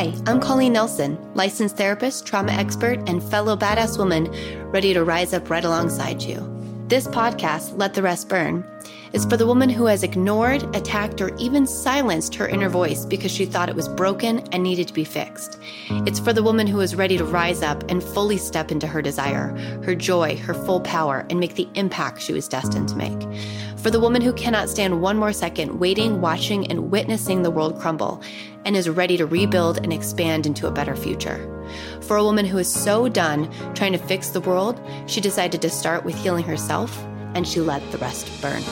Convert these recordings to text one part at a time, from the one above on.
Hi, I'm Colleen Nelson, licensed therapist, trauma expert, and fellow badass woman ready to rise up right alongside you. This podcast, Let the Rest Burn, is for the woman who has ignored, attacked, or even silenced her inner voice because she thought it was broken and needed to be fixed. It's for the woman who is ready to rise up and fully step into her desire, her joy, her full power, and make the impact she was destined to make. For the woman who cannot stand one more second waiting, watching, and witnessing the world crumble and is ready to rebuild and expand into a better future. For a woman who is so done trying to fix the world, she decided to start with healing herself and she let the rest burn.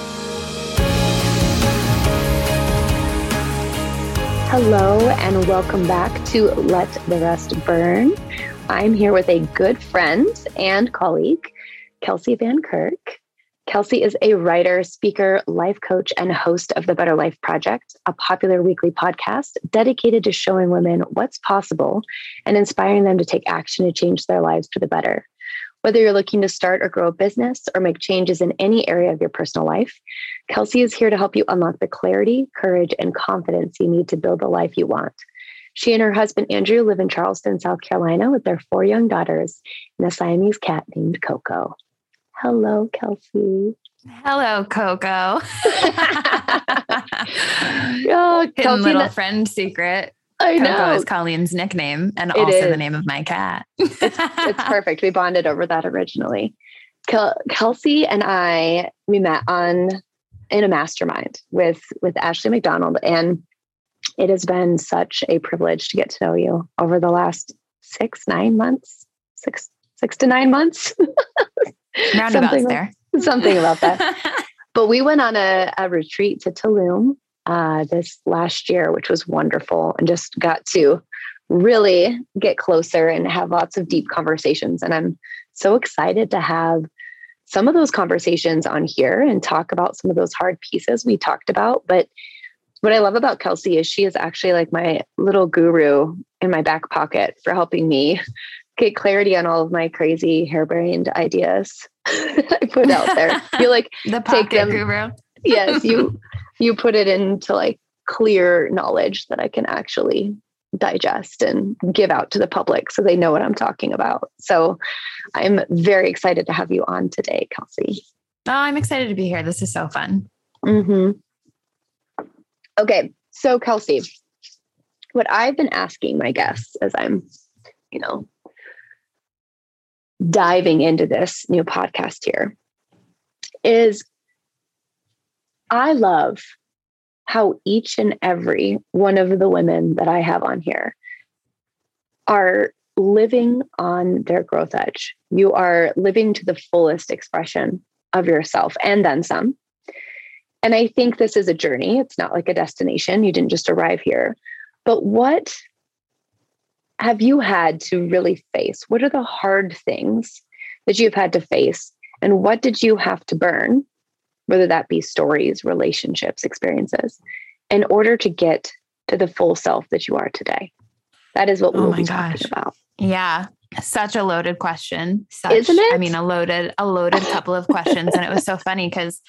Hello, and welcome back to Let the Rest Burn. I'm here with a good friend and colleague, Kelsey Van Kirk. Kelsey is a writer, speaker, life coach, and host of the Better Life Project, a popular weekly podcast dedicated to showing women what's possible and inspiring them to take action to change their lives for the better. Whether you're looking to start or grow a business or make changes in any area of your personal life, Kelsey is here to help you unlock the clarity, courage, and confidence you need to build the life you want. She and her husband, Andrew, live in Charleston, South Carolina with their four young daughters and a Siamese cat named Coco. Hello, Kelsey. Hello, Coco. oh, Hidden little that- friend secret. I Coco know. is Colleen's nickname and It also the name of my cat. it's, it's perfect. We bonded over that originally. Kel- Kelsey and I we met on in a mastermind with with Ashley McDonald, and it has been such a privilege to get to know you over the last six nine months, six six to nine months, Roundabouts Something like- there. something about that. But we went on a, a retreat to Tulum uh, this last year, which was wonderful, and just got to really get closer and have lots of deep conversations. And I'm so excited to have some of those conversations on here and talk about some of those hard pieces we talked about. But what I love about Kelsey is she is actually like my little guru in my back pocket for helping me get clarity on all of my crazy harebrained ideas that I put out there. You're like, the Take them. guru. yes, you you put it into like clear knowledge that I can actually digest and give out to the public so they know what I'm talking about. So I'm very excited to have you on today, Kelsey. Oh, I'm excited to be here. This is so fun. Mm-hmm. Okay, so Kelsey, what I've been asking my guests as I'm, you know, diving into this new podcast here is I love how each and every one of the women that I have on here are living on their growth edge. You are living to the fullest expression of yourself and then some. And I think this is a journey. It's not like a destination. You didn't just arrive here. But what have you had to really face? What are the hard things that you've had to face? And what did you have to burn, whether that be stories, relationships, experiences, in order to get to the full self that you are today? That is what Oh we'll my be gosh. talking about. Yeah. Such a loaded question. Such, Isn't it? I mean, a loaded, a loaded couple of questions. And it was so funny because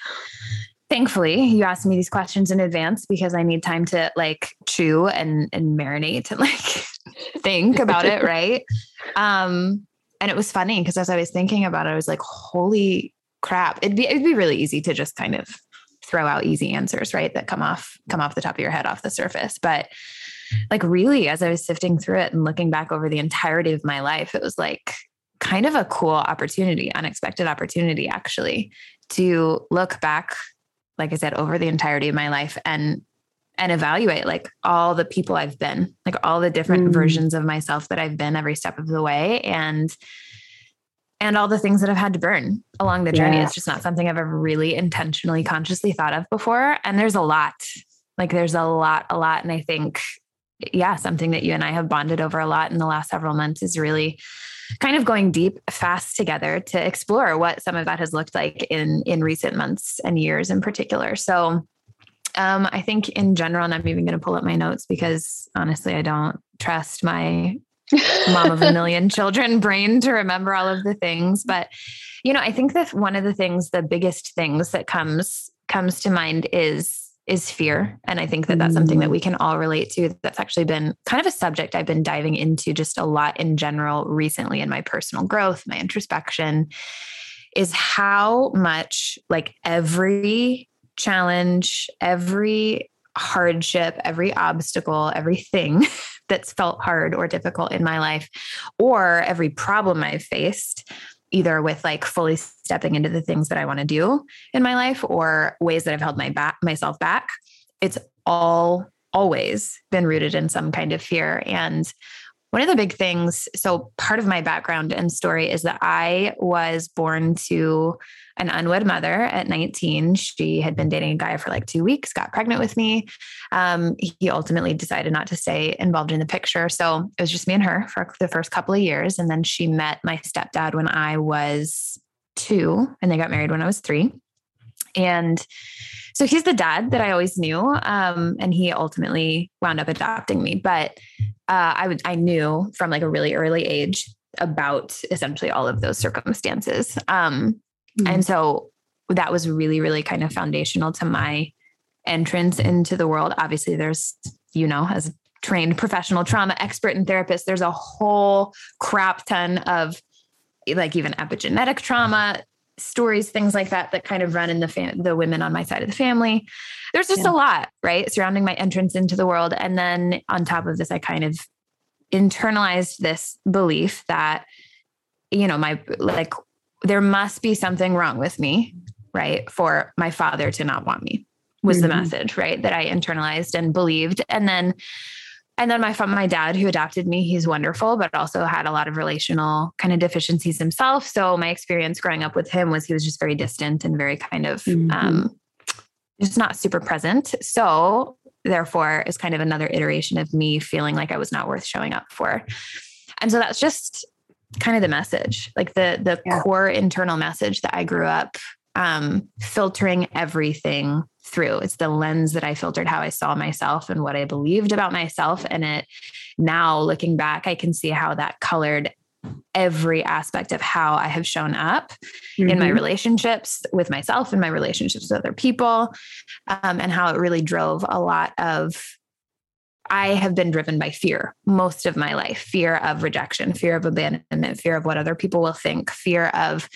thankfully you asked me these questions in advance because I need time to like chew and and marinate and like think about it, right? Um, and it was funny because as I was thinking about it, I was like, holy crap. It'd be it'd be really easy to just kind of throw out easy answers, right? That come off come off the top of your head off the surface. But like really, as I was sifting through it and looking back over the entirety of my life, it was like kind of a cool opportunity, unexpected opportunity actually, to look back, like I said, over the entirety of my life and and evaluate like all the people I've been, like all the different Mm. versions of myself that I've been every step of the way and and all the things that I've had to burn along the journey. Yeah. It's just not something I've ever really intentionally consciously thought of before. And there's a lot. Like there's a lot, a lot. And I think, yeah, something that you and I have bonded over a lot in the last several months is really kind of going deep fast together to explore what some of that has looked like in in recent months and years in particular. So um, I think in general, and I'm even going to pull up my notes because honestly, I don't trust my mom of a million children brain to remember all of the things. But you know, I think that one of the things, the biggest things that comes comes to mind is is fear. And I think that that's something that we can all relate to. That's actually been kind of a subject I've been diving into just a lot in general recently in my personal growth, my introspection, is how much like every challenge, every hardship, every obstacle, everything that's felt hard or difficult in my life, or every problem I've faced either with like fully stepping into the things that I want to do in my life or ways that I've held my back myself back. It's all always been rooted in some kind of fear. And one of the big things, so part of my background and story is that I was born to an unwed mother at 19. She had been dating a guy for like two weeks, got pregnant with me. Um, he ultimately decided not to stay involved in the picture. So it was just me and her for the first couple of years. And then she met my stepdad when I was two, and they got married when I was three. And so he's the dad that I always knew. Um, and he ultimately wound up adopting me. But uh, I I knew from like a really early age about essentially all of those circumstances. Um, mm-hmm. And so that was really, really kind of foundational to my entrance into the world. Obviously, there's, you know, as a trained professional trauma expert and therapist, there's a whole crap ton of like even epigenetic trauma stories, things like that, that kind of run in the fam- the women on my side of the family. There's just yeah. a lot, right, surrounding my entrance into the world. And then on top of this, I kind of internalized this belief that, you know, my like there must be something wrong with me, right, for my father to not want me. Was mm-hmm. the message, right, that I internalized and believed, and then and then my my dad who adopted me he's wonderful but also had a lot of relational kind of deficiencies himself so my experience growing up with him was he was just very distant and very kind of mm-hmm. um, just not super present so therefore is kind of another iteration of me feeling like i was not worth showing up for and so that's just kind of the message like the the yeah. core internal message that i grew up um, filtering everything through. It's the lens that I filtered how I saw myself and what I believed about myself. And it now looking back, I can see how that colored every aspect of how I have shown up mm-hmm. in my mm-hmm. relationships with myself and my relationships with other people, um, and how it really drove a lot of. I have been driven by fear most of my life fear of rejection, fear of abandonment, fear of what other people will think, fear of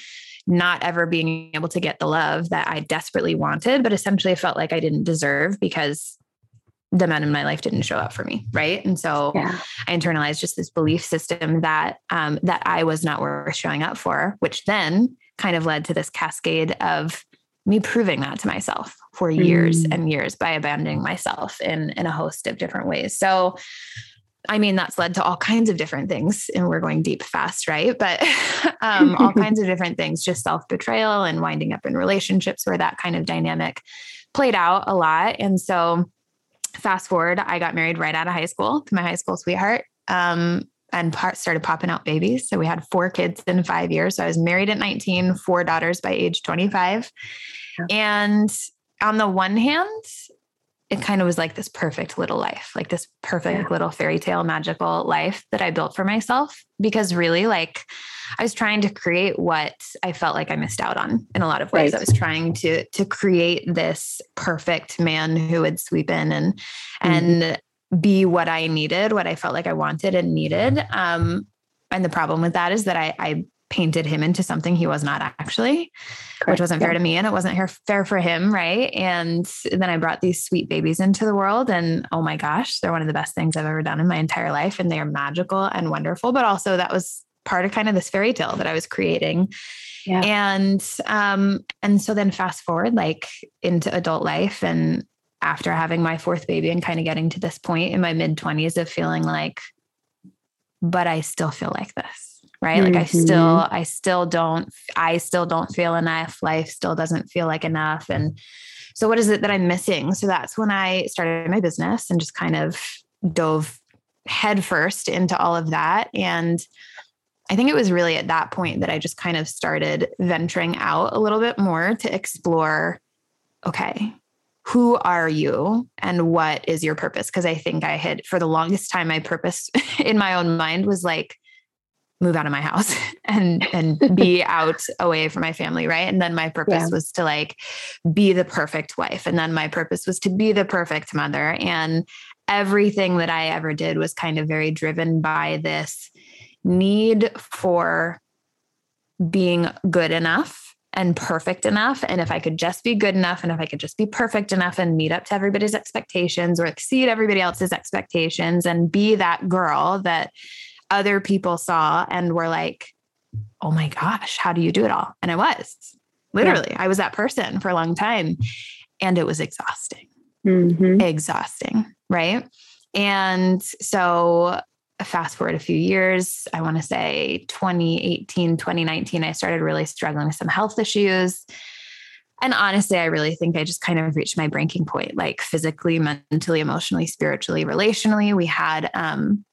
not ever being able to get the love that I desperately wanted, but essentially I felt like I didn't deserve because the men in my life didn't show up for me right and so yeah. i internalized just this belief system that um, that i was not worth showing up for which then kind of led to this cascade of me proving that to myself for years mm. and years by abandoning myself in in a host of different ways so I mean, that's led to all kinds of different things, and we're going deep fast, right? But um, all kinds of different things, just self betrayal and winding up in relationships where that kind of dynamic played out a lot. And so, fast forward, I got married right out of high school to my high school sweetheart. Um, and part started popping out babies. So we had four kids in five years. So I was married at 19, four daughters by age 25. Yeah. And on the one hand, it kind of was like this perfect little life, like this perfect yeah. little fairy tale magical life that I built for myself. Because really, like, I was trying to create what I felt like I missed out on in a lot of ways. Right. I was trying to to create this perfect man who would sweep in and mm-hmm. and be what I needed, what I felt like I wanted and needed. Um, and the problem with that is that I, I painted him into something he was not actually, Correct. which wasn't fair to me and it wasn't fair for him. Right. And then I brought these sweet babies into the world and oh my gosh, they're one of the best things I've ever done in my entire life. And they are magical and wonderful. But also that was part of kind of this fairy tale that I was creating. Yeah. And um, and so then fast forward like into adult life and after having my fourth baby and kind of getting to this point in my mid 20s of feeling like, but I still feel like this right mm-hmm. like i still mm-hmm. i still don't i still don't feel enough life still doesn't feel like enough and so what is it that i'm missing so that's when i started my business and just kind of dove headfirst into all of that and i think it was really at that point that i just kind of started venturing out a little bit more to explore okay who are you and what is your purpose? Because i think i had for the longest time my purpose in my own mind was like move out of my house and and be out away from my family right? And then my purpose yeah. was to like be the perfect wife and then my purpose was to be the perfect mother. And everything that i ever did was kind of very driven by this need for being good enough and perfect enough. And if I could just be good enough and if I could just be perfect enough and meet up to everybody's expectations or exceed everybody else's expectations and be that girl that other people saw and were like, oh my gosh, how do you do it all? And I was literally, yeah. I was that person for a long time. And it was exhausting, mm-hmm. exhausting. Right. And so fast forward a few years, I want to say 2018, 2019, I started really struggling with some health issues. And honestly, I really think I just kind of reached my breaking point, like physically, mentally, emotionally, spiritually, relationally. We had um,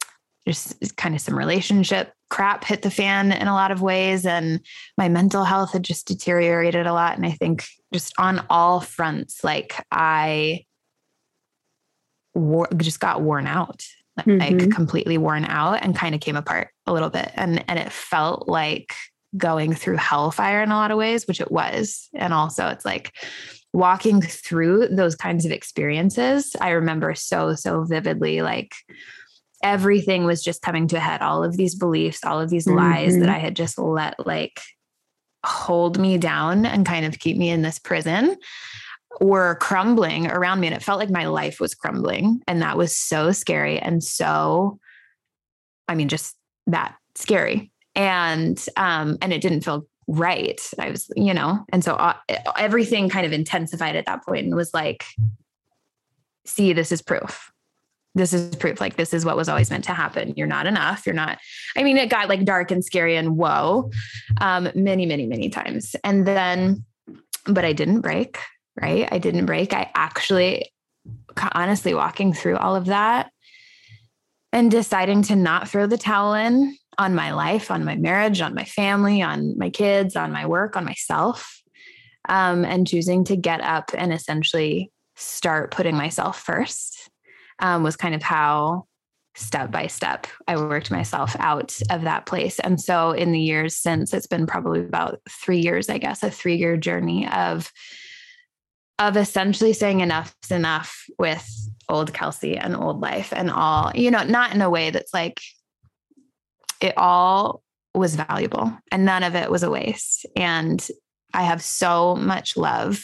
just kind of some relationship crap hit the fan in a lot of ways. And my mental health had just deteriorated a lot. And I think just on all fronts, like I wore, just got worn out mm-hmm. like completely worn out and kind of came apart a little bit. And and it felt like going through hellfire in a lot of ways, which it was. And also it's like walking through those kinds of experiences. I remember so, so vividly like everything was just coming to a head. All of these beliefs, all of these mm-hmm. lies that mm-hmm. I had just let like hold me down and kind of keep me in this prison were crumbling around me and it felt like my life was crumbling and that was so scary and so i mean just that scary. And um and it didn't feel right. I was you know and so uh, everything kind of intensified at that point and was like see this is proof. This is proof. Like this is what was always meant to happen. You're not enough. You're not i mean it got like dark and scary and whoa um many many many times. And then but i didn't break right? I didn't break. I actually, honestly, walking through all of that and deciding to not throw the towel in on my life, on my marriage, on my family, on my kids, on my work, on myself, um, and choosing to get up and essentially start putting myself first um, was kind of how step by step I worked myself out of that place. And so in the years since, it's been probably about three years, I guess, a three year journey of of essentially saying enough's enough with old Kelsey and old life and all, you know, not in a way that's like it all was valuable and none of it was a waste. And I have so much love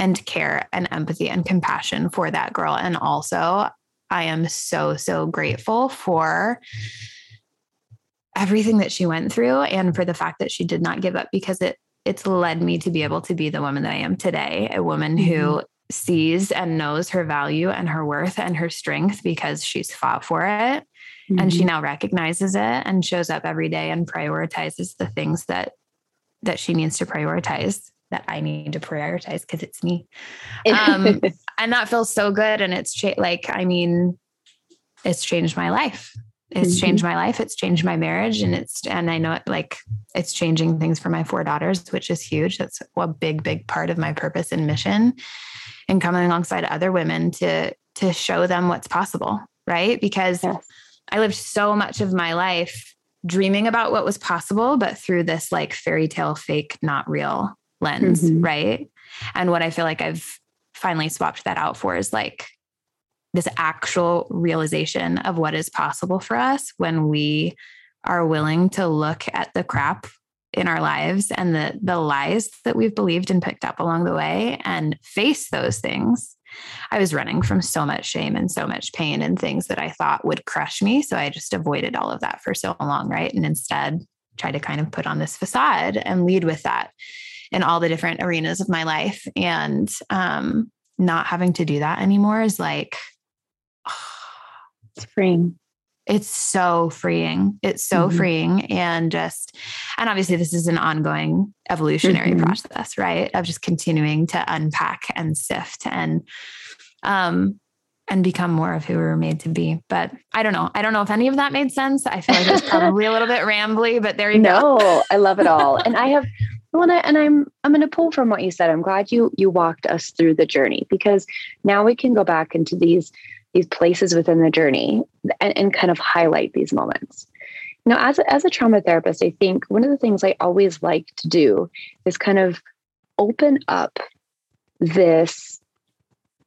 and care and empathy and compassion for that girl. And also, I am so, so grateful for everything that she went through and for the fact that she did not give up because it it's led me to be able to be the woman that I am today, a woman mm-hmm. who sees and knows her value and her worth and her strength because she's fought for it. Mm-hmm. And she mm-hmm. now recognizes it and shows up every day and prioritizes the things that that she needs to prioritize that I need to prioritize because it's me. Um, and that feels so good. And it's cha- like, I mean, it's changed my life it's mm-hmm. changed my life it's changed my marriage and it's and i know it like it's changing things for my four daughters which is huge that's a big big part of my purpose and mission and coming alongside other women to to show them what's possible right because yes. i lived so much of my life dreaming about what was possible but through this like fairy tale fake not real lens mm-hmm. right and what i feel like i've finally swapped that out for is like this actual realization of what is possible for us when we are willing to look at the crap in our lives and the the lies that we've believed and picked up along the way and face those things. I was running from so much shame and so much pain and things that I thought would crush me, so I just avoided all of that for so long, right? And instead try to kind of put on this facade and lead with that in all the different arenas of my life and um not having to do that anymore is like it's freeing. It's so freeing. It's so mm-hmm. freeing. And just, and obviously, this is an ongoing evolutionary mm-hmm. process, right? Of just continuing to unpack and sift and, um, and become more of who we were made to be. But I don't know. I don't know if any of that made sense. I feel like it's probably a little bit rambly, but there you no, go. No, I love it all. And I have well, and, I, and I'm I'm going to pull from what you said. I'm glad you you walked us through the journey because now we can go back into these these places within the journey and, and kind of highlight these moments. Now, as a, as a trauma therapist, I think one of the things I always like to do is kind of open up this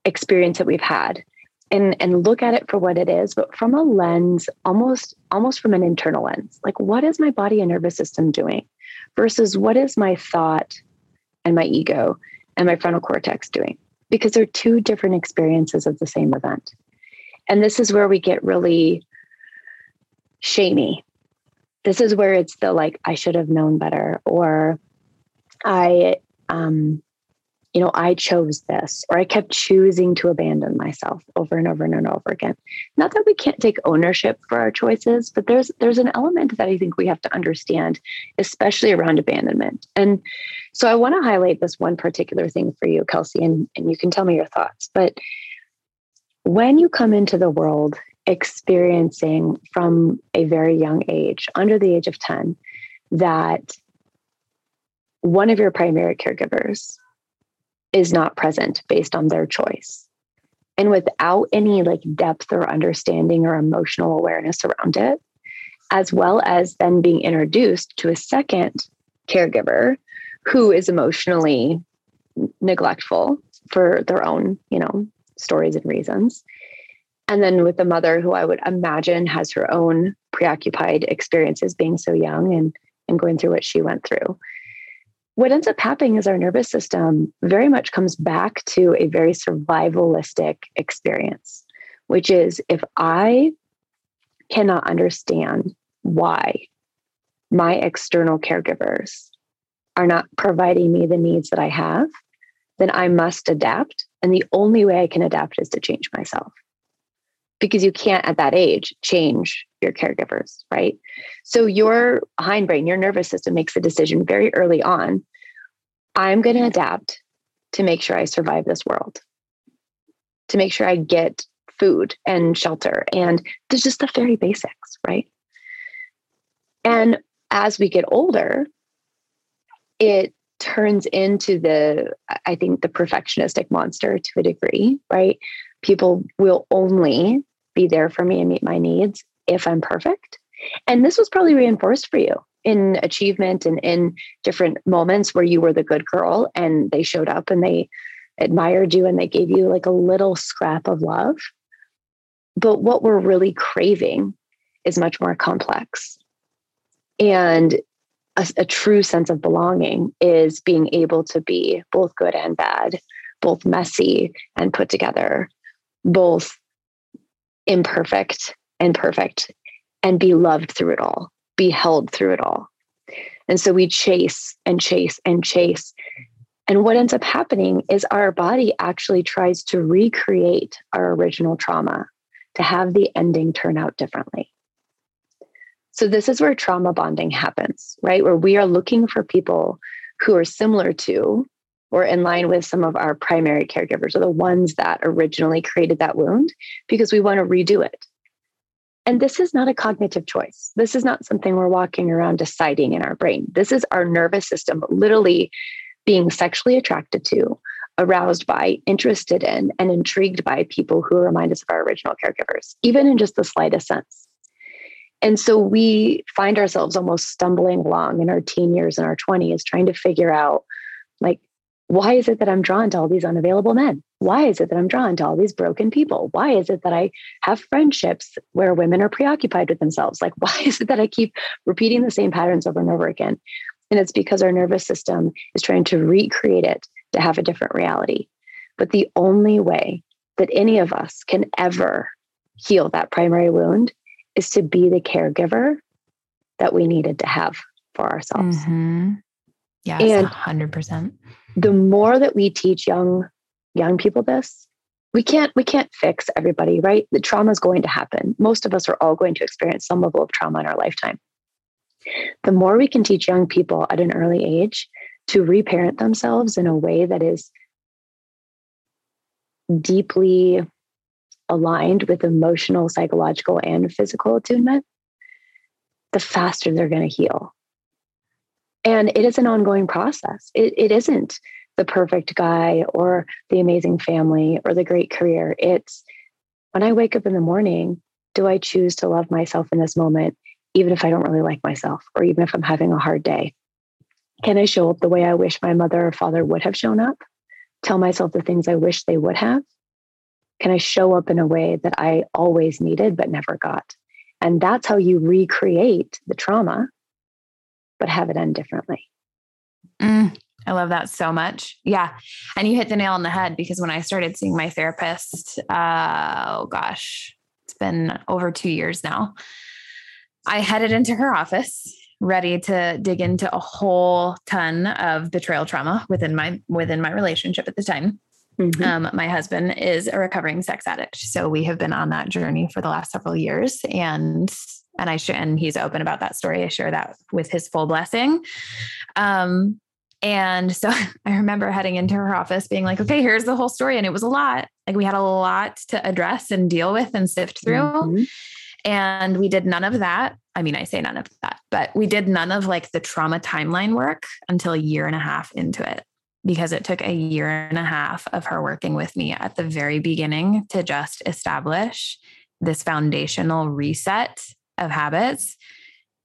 experience that we've had and and look at it for what it is but from a lens almost almost from an internal lens. Like what is my body and nervous system doing versus what is my thought and my ego and my frontal cortex doing? Because they're two different experiences of the same event and this is where we get really shamey this is where it's the like i should have known better or i um you know, I chose this, or I kept choosing to abandon myself over and over and, and over again. Not that we can't take ownership for our choices, but there's there's an element that I think we have to understand, especially around abandonment. And so I want to highlight this one particular thing for you, Kelsey, and, and you can tell me your thoughts. But when you come into the world experiencing from a very young age, under the age of 10, that one of your primary caregivers is not present based on their choice. And without any like depth or understanding or emotional awareness around it, as well as then being introduced to a second caregiver who is emotionally neglectful for their own, you know, stories and reasons. And then with the mother who I would imagine has her own preoccupied experiences being so young and and going through what she went through what ends up happening is our nervous system very much comes back to a very survivalistic experience, which is if I cannot understand why my external caregivers are not providing me the needs that I have, then I must adapt. And the only way I can adapt is to change myself. Because you can't at that age change your caregivers, right? So your hindbrain, your nervous system makes a decision very early on. I'm going to adapt to make sure I survive this world, to make sure I get food and shelter. And there's just the very basics, right? And as we get older, it turns into the, I think, the perfectionistic monster to a degree, right? People will only be there for me and meet my needs if I'm perfect. And this was probably reinforced for you in achievement and in different moments where you were the good girl and they showed up and they admired you and they gave you like a little scrap of love. But what we're really craving is much more complex. And a, a, true sense of belonging is being able to be both good and bad, both messy and put together, both imperfect and perfect and be loved through it all, be held through it all. And so we chase and chase and chase. And what ends up happening is our body actually tries to recreate our original trauma to have the ending turn out differently. So, this is where trauma bonding happens, right? Where we are looking for people who are similar to or in line with some of our primary caregivers or the ones that originally created that wound because we want to redo it. And this is not a cognitive choice. This is not something we're walking around deciding in our brain. This is our nervous system literally being sexually attracted to, aroused by, interested in, and intrigued by people who remind us of our original caregivers, even in just the slightest sense. And so we find ourselves almost stumbling along in our teen years and our 20s, trying to figure out like, why is it that I'm drawn to all these unavailable men? Why is it that I'm drawn to all these broken people? Why is it that I have friendships where women are preoccupied with themselves? Like, why is it that I keep repeating the same patterns over and over again? And it's because our nervous system is trying to recreate it to have a different reality. But the only way that any of us can ever heal that primary wound is to be the caregiver that we needed to have for ourselves. Mm-hmm. Yes, and 100%. The more that we teach young young people this we can't we can't fix everybody right the trauma is going to happen most of us are all going to experience some level of trauma in our lifetime the more we can teach young people at an early age to reparent themselves in a way that is deeply aligned with emotional psychological and physical attunement the faster they're going to heal and it is an ongoing process it, it isn't the perfect guy or the amazing family or the great career. It's when I wake up in the morning, do I choose to love myself in this moment, even if I don't really like myself, or even if I'm having a hard day? Can I show up the way I wish my mother or father would have shown up? Tell myself the things I wish they would have? Can I show up in a way that I always needed but never got? And that's how you recreate the trauma, but have it end differently. Mm, I love that so much. Yeah. And you hit the nail on the head because when I started seeing my therapist, uh, oh gosh, it's been over two years now. I headed into her office ready to dig into a whole ton of betrayal trauma within my within my relationship at the time. Mm-hmm. Um, my husband is a recovering sex addict, so we have been on that journey for the last several years, and and I share and he's open about that story. I share that with his full blessing. Um, and so I remember heading into her office being like, okay, here's the whole story. And it was a lot. Like we had a lot to address and deal with and sift through. Mm-hmm. And we did none of that. I mean, I say none of that, but we did none of like the trauma timeline work until a year and a half into it because it took a year and a half of her working with me at the very beginning to just establish this foundational reset of habits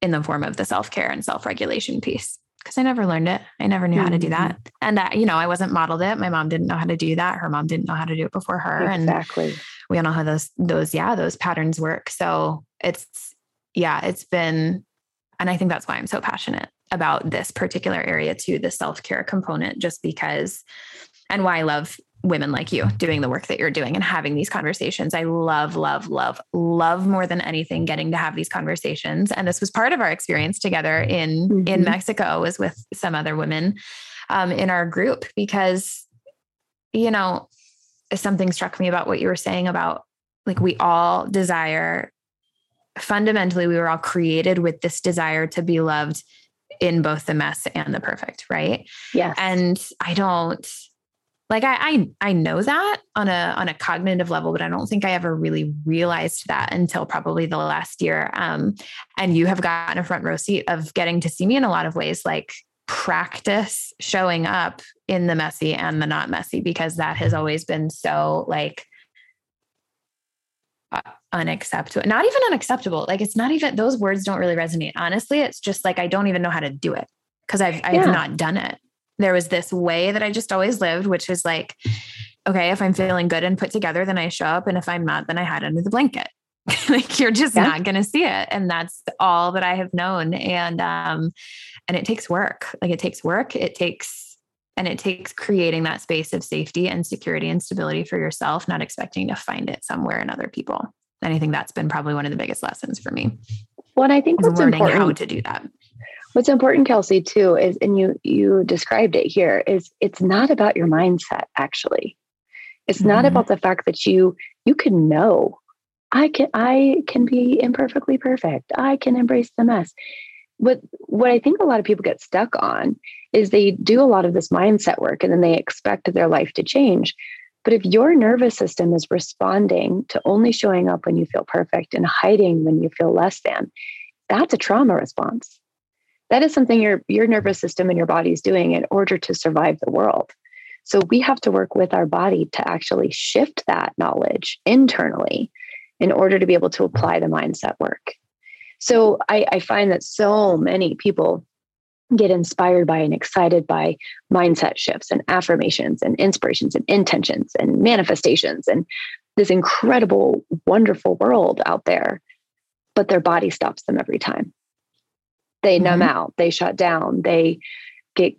in the form of the self care and self regulation piece because I never learned it. I never knew mm-hmm. how to do that. Mm-hmm. And, uh, you know, I wasn't modeled it. My mom didn't know how to do that. Her mom didn't know how to do it before her. Exactly. And we all know how those, those, yeah, those patterns work. So it's, yeah, it's been, and I think that's why I'm so passionate about this particular area too, the self care component, just because, and why I love women like you doing the work that you're doing and having these conversations. I love, love, love, love more than anything getting to have these conversations. And this was part of our experience together in mm-hmm. in Mexico was with some other women um, in our group because, you know, something struck me about what you were saying about like we all desire fundamentally we were all created with this desire to be loved in both the mess and the perfect right? Yeah and i don't like I, I i know that on a on a cognitive level but i don't think i ever really realized that until probably the last year. Um and you have gotten a front row seat of getting to see me in a lot of ways like practice showing up in the messy and the not messy because that has always been so like uh, unacceptable not even unacceptable like it's not even those words don't really resonate honestly it's just like i don't even know how to do it because i've i've yeah. not done it there was this way that I just always lived, which is like, okay, if I'm feeling good and put together, then I show up. And if I'm not, then I hide under the blanket. like you're just yeah. not going to see it. And that's all that I have known. And, um, and it takes work. Like it takes work. It takes, and it takes creating that space of safety and security and stability for yourself, not expecting to find it somewhere in other people. And I think that's been probably one of the biggest lessons for me. Well, I think what's learning important, how to do that. What's important, Kelsey, too, is and you you described it here, is it's not about your mindset, actually. It's mm-hmm. not about the fact that you you can know I can I can be imperfectly perfect. I can embrace the mess. What what I think a lot of people get stuck on is they do a lot of this mindset work and then they expect their life to change. But if your nervous system is responding to only showing up when you feel perfect and hiding when you feel less than, that's a trauma response. That is something your your nervous system and your body is doing in order to survive the world. So we have to work with our body to actually shift that knowledge internally in order to be able to apply the mindset work. So I, I find that so many people get inspired by and excited by mindset shifts and affirmations and inspirations and intentions and manifestations and this incredible wonderful world out there but their body stops them every time they mm-hmm. numb out, they shut down, they get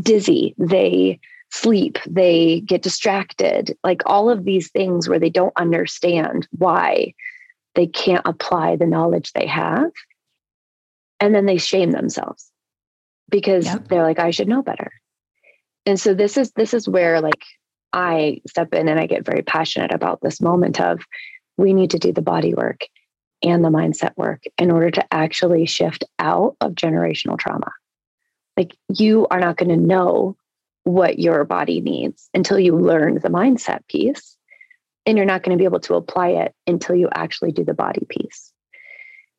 dizzy, they sleep, they get distracted, like all of these things where they don't understand why they can't apply the knowledge they have. And then they shame themselves because yep. they're like, I should know better. And so this is this is where like I step in and I get very passionate about this moment of we need to do the body work and the mindset work in order to actually shift out of generational trauma. Like you are not going to know what your body needs until you learn the mindset piece. And you're not going to be able to apply it until you actually do the body piece.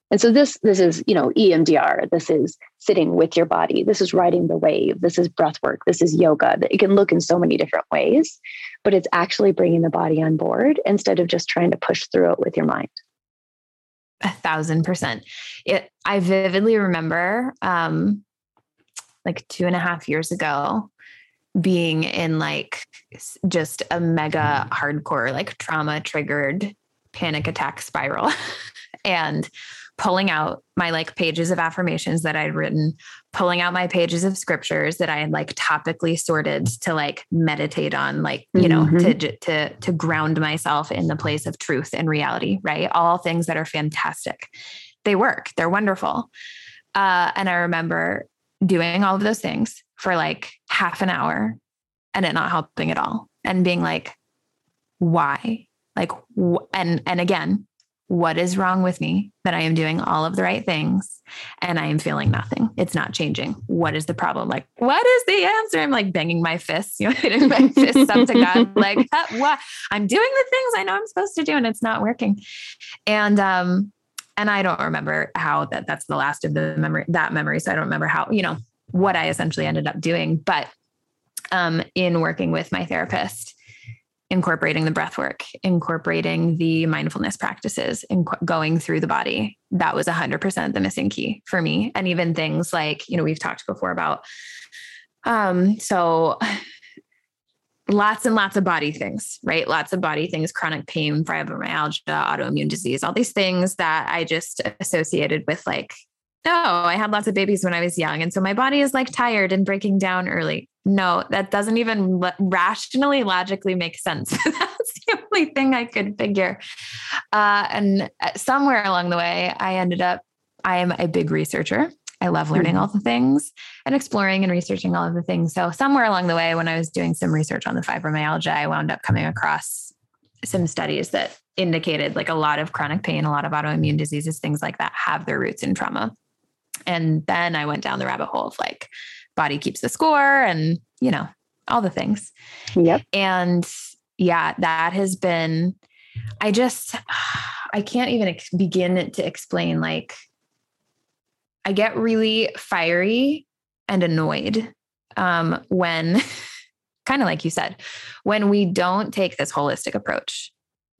And so this this is, you know, EMDR, this is sitting with your body, this is riding the wave, this is breath work, this is yoga. It can look in so many different ways, but it's actually bringing the body on board instead of just trying to push through it with your mind. a thousand percent. It I vividly remember um like two and a half years ago being in like just a mega hardcore like trauma triggered panic attack spiral and pulling out my like pages of affirmations that I'd written, pulling out my pages of scriptures that I had like topically sorted to like meditate on, like, you mm-hmm. know, to, to, to ground myself in the place of truth and reality, right? All things that are fantastic. They work, they're wonderful. Uh, and I remember doing all of those things for like half an hour and it not helping at all and being like, why? Like, wh- and, and again, what is wrong with me that I am doing all of the right things and I am feeling nothing? It's not changing. What is the problem? Like, what is the answer? I'm like banging my fists, you know, hitting my fists up to God, like, what? I'm doing the things I know I'm supposed to do and it's not working. And, um, and I don't remember how that that's the last of the memory, that memory. So I don't remember how, you know, what I essentially ended up doing. But um, in working with my therapist, incorporating the breath work, incorporating the mindfulness practices, and going through the body. That was 100% the missing key for me. And even things like, you know, we've talked before about, um, so lots and lots of body things, right? Lots of body things, chronic pain, fibromyalgia, autoimmune disease, all these things that I just associated with like, oh, I had lots of babies when I was young. And so my body is like tired and breaking down early no, that doesn't even rationally, logically make sense. That's the only thing I could figure. Uh, and uh, somewhere along the way, I ended up, I am a big researcher. I love learning mm-hmm. all the things and exploring and researching all of the things. So, somewhere along the way, when I was doing some research on the fibromyalgia, I wound up coming across some studies that indicated like a lot of chronic pain, a lot of autoimmune diseases, things like that have their roots in trauma. And then I went down the rabbit hole of like, body keeps the score and, you know, all the things. Yep. And yeah, that has been, I just, I can't even ex- begin to explain. Like, I get really fiery and annoyed um, when, kind of like you said, when we don't take this holistic approach.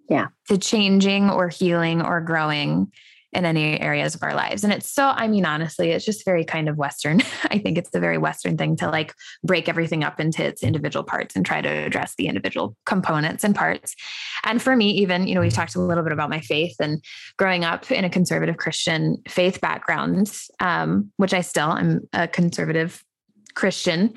Yeah. To changing or healing or growing in any areas of our lives. And it's so, I mean, honestly, it's just very kind of Western. I think it's a very Western thing to like break everything up into its individual parts and try to address the individual components and parts. And for me, even, you know, we've talked a little bit about my faith and growing up in a conservative Christian faith background, um, which I still am a conservative Christian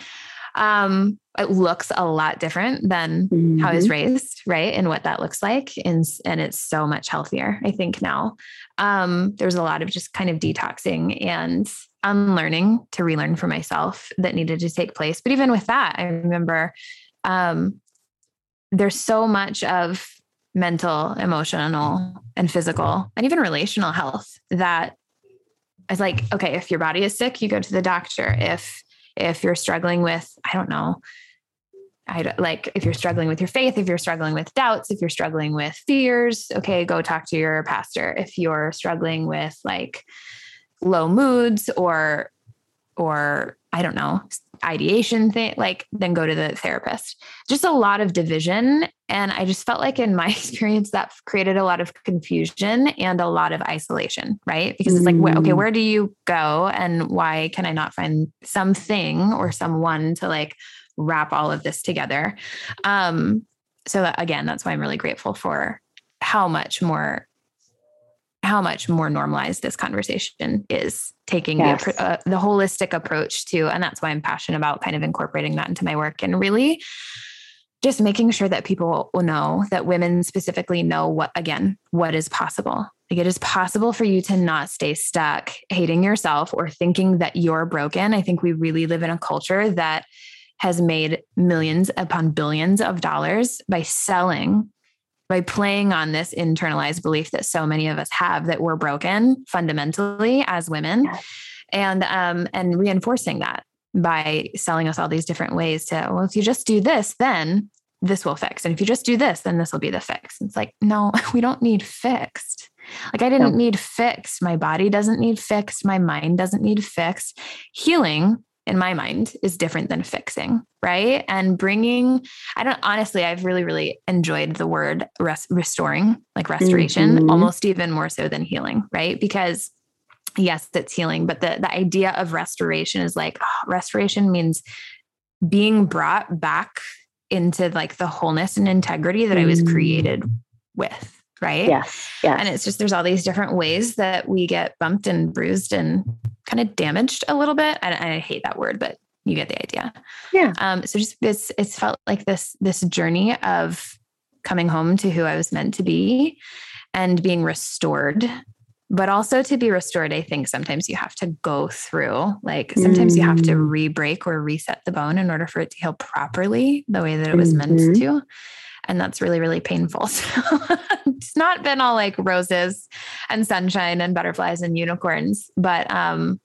um, it looks a lot different than mm-hmm. how I was mm-hmm. raised, right? And what that looks like. And, and it's so much healthier, I think now. Um, there's a lot of just kind of detoxing and unlearning to relearn for myself that needed to take place. But even with that, I remember um, there's so much of mental, emotional, and physical, and even relational health that is like, okay, if your body is sick, you go to the doctor. If if you're struggling with, I don't know, I don't, like if you're struggling with your faith, if you're struggling with doubts, if you're struggling with fears, okay, go talk to your pastor. If you're struggling with like low moods or or I don't know, ideation thing, like then go to the therapist. Just a lot of division. And I just felt like in my experience that created a lot of confusion and a lot of isolation, right? Because it's like, okay, mm. where do you go? And why can I not find something or someone to like wrap all of this together? Um, so that, again, that's why I'm really grateful for how much more how much more normalized this conversation is taking yes. the, uh, the holistic approach to and that's why i'm passionate about kind of incorporating that into my work and really just making sure that people will know that women specifically know what again what is possible like it is possible for you to not stay stuck hating yourself or thinking that you're broken i think we really live in a culture that has made millions upon billions of dollars by selling by playing on this internalized belief that so many of us have that we're broken fundamentally as women. And um and reinforcing that by selling us all these different ways to well if you just do this then this will fix. And if you just do this then this will be the fix. It's like no we don't need fixed. Like i didn't need fixed. My body doesn't need fixed. My mind doesn't need fixed. Healing in my mind is different than fixing, right? And bringing, I don't honestly, I've really, really enjoyed the word res- restoring, like restoration, mm-hmm. almost even more so than healing, right? Because yes, it's healing, but the, the idea of restoration is like oh, restoration means being brought back into like the wholeness and integrity that mm-hmm. I was mm. created with right? Yes. Yeah. And it's just there's all these different ways that we get bumped and bruised and kind of damaged a little bit. I, I hate that word, but you get the idea. Yeah. Um, so just it's it's felt like this this journey of coming home to who I was meant to be and being restored. But also to be restored, I think sometimes you have to go through, like sometimes mm. you have to mm. re-break or reset the bone in order for it to heal properly the way that it was mm-hmm. meant to and that's really really painful. So it's not been all like roses and sunshine and butterflies and unicorns but um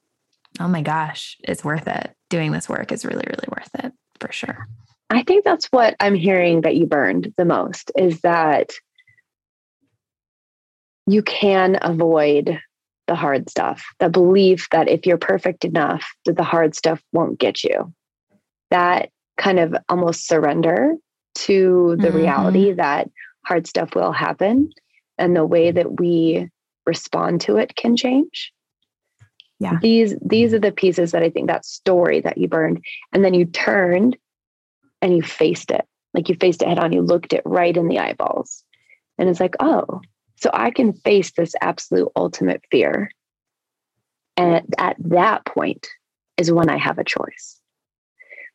oh my gosh it's worth it. Doing this work is really really worth it for sure. I think that's what i'm hearing that you burned the most is that you can avoid the hard stuff the belief that if you're perfect enough that the hard stuff won't get you. That kind of almost surrender to the mm-hmm. reality that hard stuff will happen and the way that we respond to it can change. Yeah. These these are the pieces that i think that story that you burned and then you turned and you faced it. Like you faced it head on you looked it right in the eyeballs. And it's like oh so i can face this absolute ultimate fear and at, at that point is when i have a choice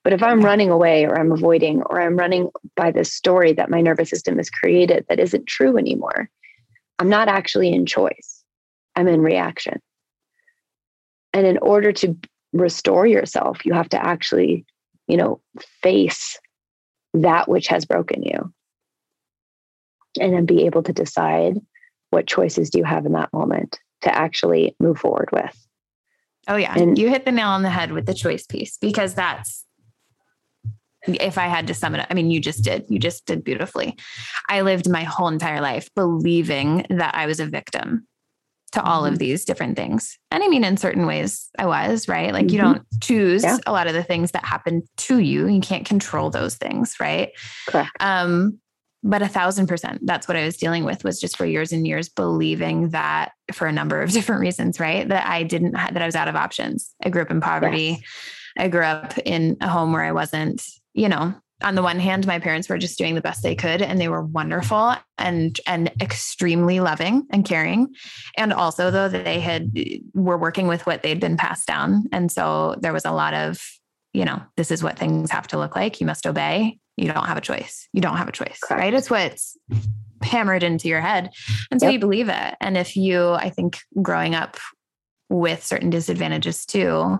but if I'm running away or I'm avoiding or I'm running by this story that my nervous system has created that isn't true anymore, I'm not actually in choice. I'm in reaction. And in order to restore yourself, you have to actually, you know, face that which has broken you and then be able to decide what choices do you have in that moment to actually move forward with. Oh yeah, and you hit the nail on the head with the choice piece because that's if I had to sum it up, I mean, you just did. You just did beautifully. I lived my whole entire life believing that I was a victim to all mm-hmm. of these different things. And I mean, in certain ways, I was, right? Like, mm-hmm. you don't choose yeah. a lot of the things that happen to you. You can't control those things, right? Correct. Um, but a thousand percent, that's what I was dealing with was just for years and years believing that for a number of different reasons, right? That I didn't, that I was out of options. I grew up in poverty. Yes. I grew up in a home where I wasn't you know, on the one hand, my parents were just doing the best they could and they were wonderful and and extremely loving and caring. And also though they had were working with what they'd been passed down. And so there was a lot of, you know, this is what things have to look like. You must obey. You don't have a choice. You don't have a choice. Correct. Right. It's what's hammered into your head. And so yep. you believe it. And if you, I think growing up with certain disadvantages too,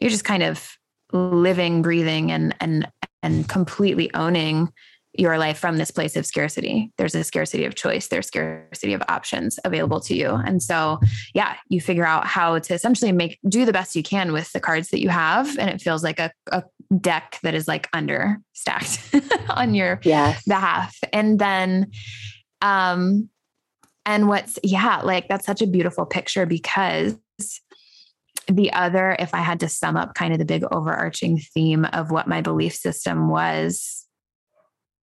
you're just kind of living, breathing, and and and completely owning your life from this place of scarcity. There's a scarcity of choice, there's scarcity of options available to you. And so, yeah, you figure out how to essentially make do the best you can with the cards that you have. And it feels like a, a deck that is like under stacked on your yes. behalf. And then um and what's yeah, like that's such a beautiful picture because the other, if I had to sum up kind of the big overarching theme of what my belief system was,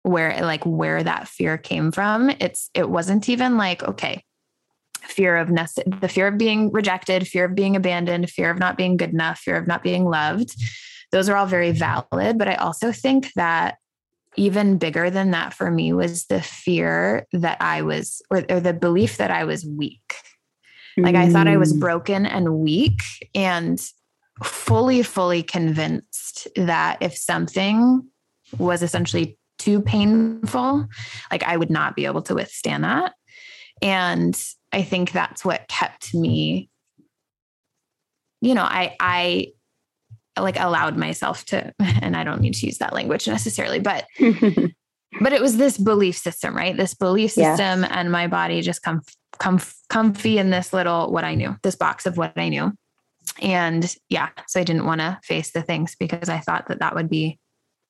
where like where that fear came from, it's it wasn't even like, okay, fear of nest the fear of being rejected, fear of being abandoned, fear of not being good enough, fear of not being loved. Those are all very valid. But I also think that even bigger than that for me was the fear that I was, or, or the belief that I was weak like I thought I was mm. broken and weak and fully, fully convinced that if something was essentially too painful, like I would not be able to withstand that. And I think that's what kept me, you know, I, I, like allowed myself to and i don't mean to use that language necessarily but but it was this belief system right this belief system yes. and my body just come comf- comfy in this little what I knew, this box of what I knew. And yeah, so I didn't want to face the things because I thought that that would be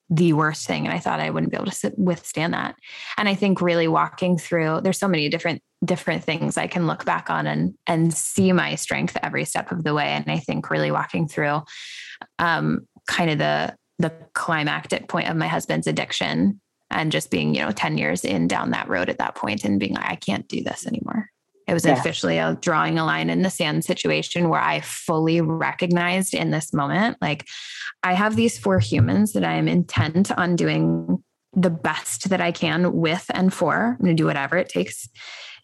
the worst thing. And I thought I wouldn't be able to withstand that. And I think really walking through, there's so many different different things I can look back on and and see my strength every step of the way. And I think really walking through um, kind of the the climactic point of my husband's addiction and just being, you know, 10 years in down that road at that point and being like, I can't do this anymore. It was yeah. officially a drawing a line in the sand situation where I fully recognized in this moment, like I have these four humans that I am intent on doing the best that I can with and for. I'm going to do whatever it takes.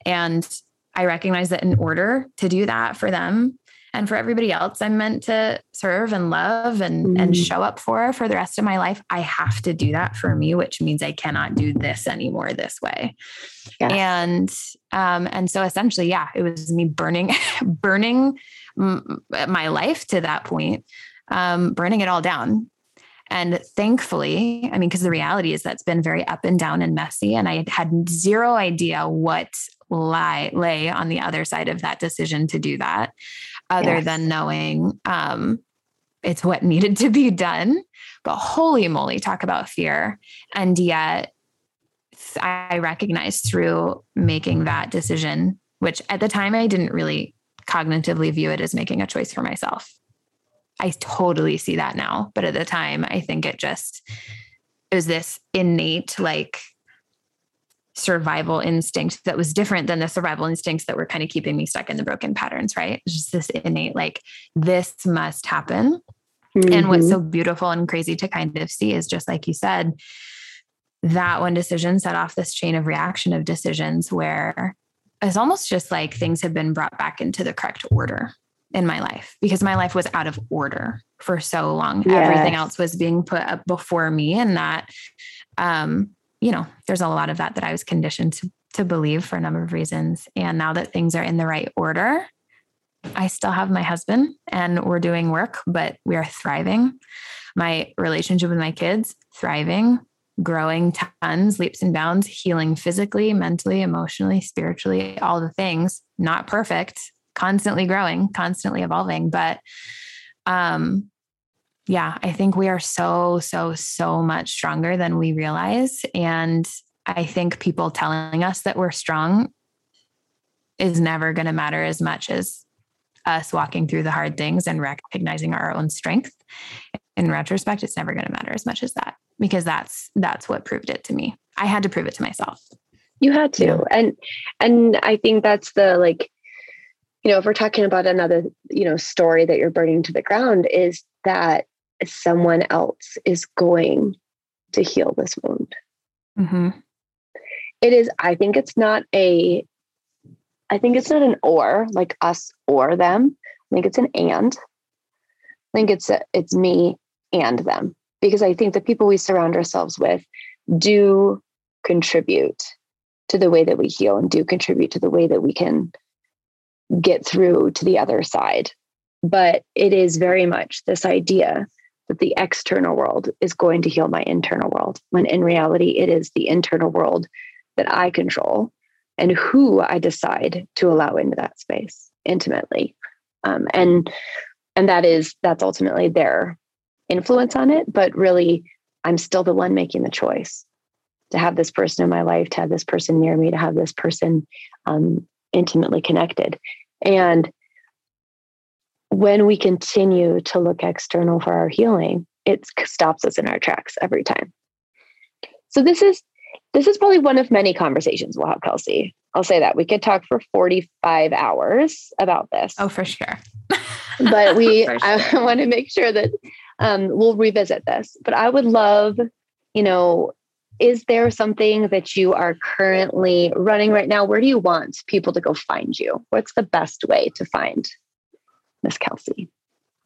And I recognize that in order to do that for them and for everybody else I'm meant to serve and love and mm-hmm. and show up for for the rest of my life, I have to do that for me, which means I cannot do this anymore this way. Yes. And um and so essentially, yeah, it was me burning burning my life to that point, um, burning it all down and thankfully, I mean, because the reality is that's been very up and down and messy. And I had zero idea what lie lay on the other side of that decision to do that, other yes. than knowing um, it's what needed to be done. But holy moly, talk about fear. And yet I recognized through making that decision, which at the time I didn't really cognitively view it as making a choice for myself. I totally see that now. But at the time, I think it just it was this innate like survival instinct that was different than the survival instincts that were kind of keeping me stuck in the broken patterns, right? Just this innate like this must happen. Mm-hmm. And what's so mm-hmm. beautiful and crazy to kind of see is just like you said, that one decision set off this chain of reaction of decisions where it's almost just like things have been brought back into the correct order in my life because my life was out of order for so long. Yes. Everything else was being put up before me. And that, um, you know, there's a lot of that that I was conditioned to, to believe for a number of reasons. And now that things are in the right order, I still have my husband and we're doing work, but we are thriving. My relationship with my kids, thriving, growing tons, leaps and bounds, healing physically, mentally, emotionally, spiritually, all the things, not perfect, constantly growing, constantly evolving. But um, yeah, I think we are so, so, so much stronger than we realize. And I think people telling us that we're strong is never going to matter as much as us walking through the hard things and recognizing our own strength. In retrospect, it's never going to matter as much as that because that's that's what proved it to me. I had to prove it to myself. You had to. Yeah. And and I think that's the like you know, if we're talking about another, you know, story that you're burning to the ground, is that someone else is going to heal this wound. Mm-hmm. It is, I think it's not a, I think it's not an or, like us or them. I think it's an and. I think it's a, it's me and them because I think the people we surround ourselves with do contribute to the way that we heal and do contribute to the way that we can get through to the other side. But it is very much this idea that the external world is going to heal my internal world, when in reality, it is the internal world that I control and who I decide to allow into that space intimately. Um, and and that is that's ultimately their influence on it but really i'm still the one making the choice to have this person in my life to have this person near me to have this person um, intimately connected. And when we continue to look external for our healing, it stops us in our tracks every time. So this is this is probably one of many conversations we'll have, Kelsey. I'll say that we could talk for 45 hours about this. Oh, for sure. but we sure. I want to make sure that um, we'll revisit this. But I would love, you know, is there something that you are currently running right now? Where do you want people to go find you? What's the best way to find Miss Kelsey?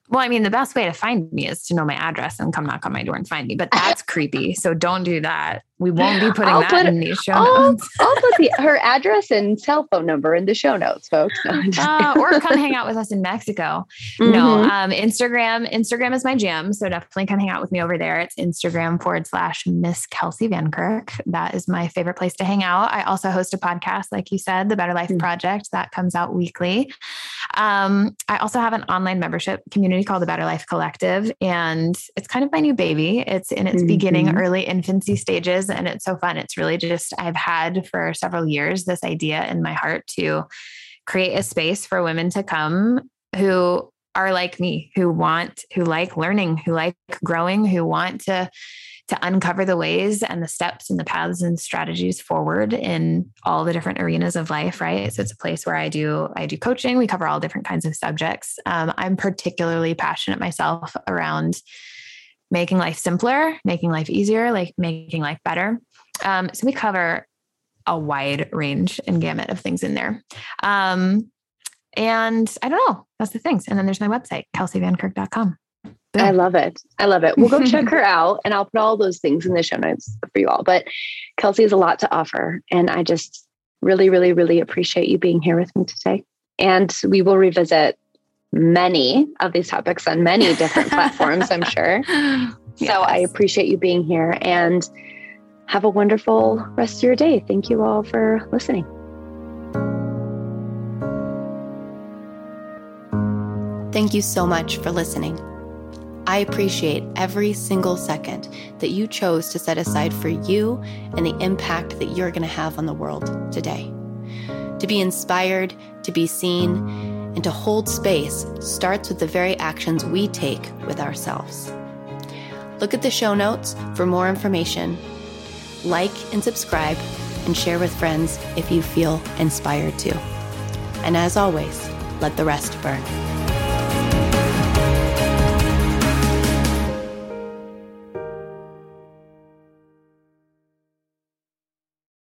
Well, I mean, the best way to find me is to know my address and come knock on my door and find me, but that's creepy. So don't do that. We won't be putting I'll that put, in the show I'll, notes. I'll put the, her address and cell phone number in the show notes, folks. No, uh, or come hang out with us in Mexico. Mm-hmm. No, um, Instagram. Instagram is my jam, so definitely come hang out with me over there. It's Instagram forward slash Miss Kelsey Van Kirk. That is my favorite place to hang out. I also host a podcast, like you said, the Better Life mm-hmm. Project, that comes out weekly. Um, I also have an online membership community called the Better Life Collective, and it's kind of my new baby. It's in its mm-hmm. beginning, early infancy stages, and it's so fun. It's really just, I've had for several years this idea in my heart to create a space for women to come who are like me, who want, who like learning, who like growing, who want to to uncover the ways and the steps and the paths and strategies forward in all the different arenas of life right? So it's a place where i do i do coaching. We cover all different kinds of subjects. Um, i'm particularly passionate myself around making life simpler making life easier like making life better um, so we cover a wide range and gamut of things in there um, and I don't know. That's the things. And then there's my website, kelseyvankirk.com. Boom. I love it. I love it. We'll go check her out and I'll put all those things in the show notes for you all. But Kelsey has a lot to offer. And I just really, really, really appreciate you being here with me today. And we will revisit many of these topics on many different platforms, I'm sure. Yes. So I appreciate you being here and have a wonderful rest of your day. Thank you all for listening. Thank you so much for listening. I appreciate every single second that you chose to set aside for you and the impact that you're going to have on the world today. To be inspired, to be seen, and to hold space starts with the very actions we take with ourselves. Look at the show notes for more information. Like and subscribe, and share with friends if you feel inspired to. And as always, let the rest burn.